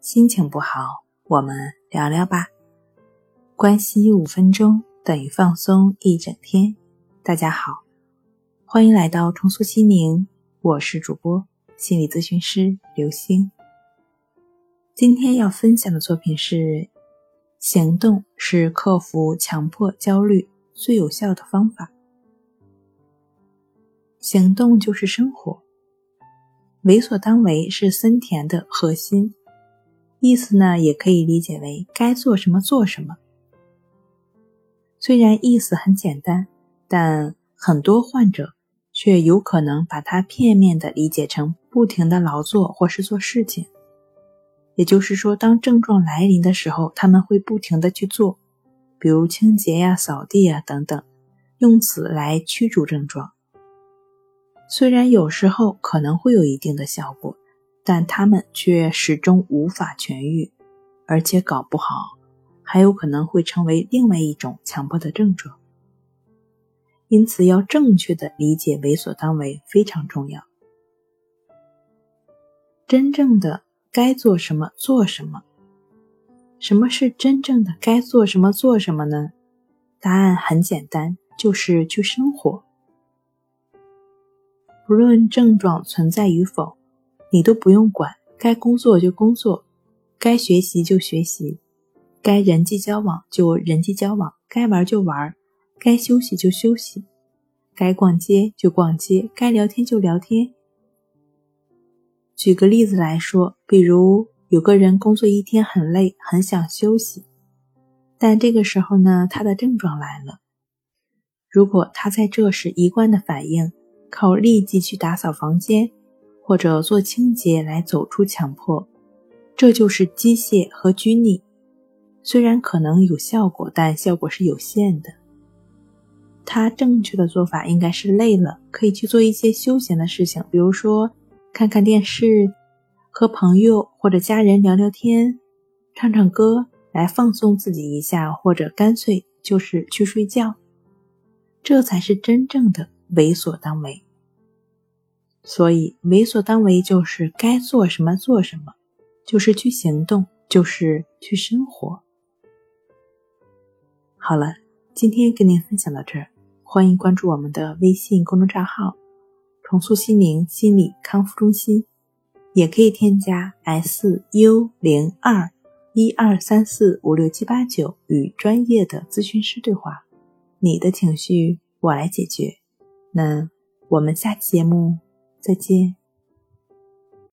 心情不好，我们聊聊吧。关系五分钟等于放松一整天。大家好，欢迎来到重塑心灵，我是主播心理咨询师刘星。今天要分享的作品是：行动是克服强迫焦虑最有效的方法。行动就是生活，为所当为是森田的核心。意思呢，也可以理解为该做什么做什么。虽然意思很简单，但很多患者却有可能把它片面的理解成不停的劳作或是做事情。也就是说，当症状来临的时候，他们会不停的去做，比如清洁呀、扫地呀等等，用此来驱逐症状。虽然有时候可能会有一定的效果。但他们却始终无法痊愈，而且搞不好还有可能会成为另外一种强迫的症状。因此，要正确的理解“为所当为”非常重要。真正的该做什么做什么？什么是真正的该做什么做什么呢？答案很简单，就是去生活。不论症状存在与否。你都不用管，该工作就工作，该学习就学习，该人际交往就人际交往，该玩就玩，该休息就休息，该逛街就逛街，该聊天就聊天。举个例子来说，比如有个人工作一天很累，很想休息，但这个时候呢，他的症状来了。如果他在这时一贯的反应，靠立即去打扫房间。或者做清洁来走出强迫，这就是机械和拘泥。虽然可能有效果，但效果是有限的。他正确的做法应该是累了可以去做一些休闲的事情，比如说看看电视，和朋友或者家人聊聊天，唱唱歌来放松自己一下，或者干脆就是去睡觉。这才是真正的为所当为。所以，为所当为就是该做什么做什么，就是去行动，就是去生活。好了，今天跟您分享到这儿，欢迎关注我们的微信公众账号“重塑心灵心理康复中心”，也可以添加 s u 零二一二三四五六七八九与专业的咨询师对话。你的情绪我来解决。那我们下期节目。再见。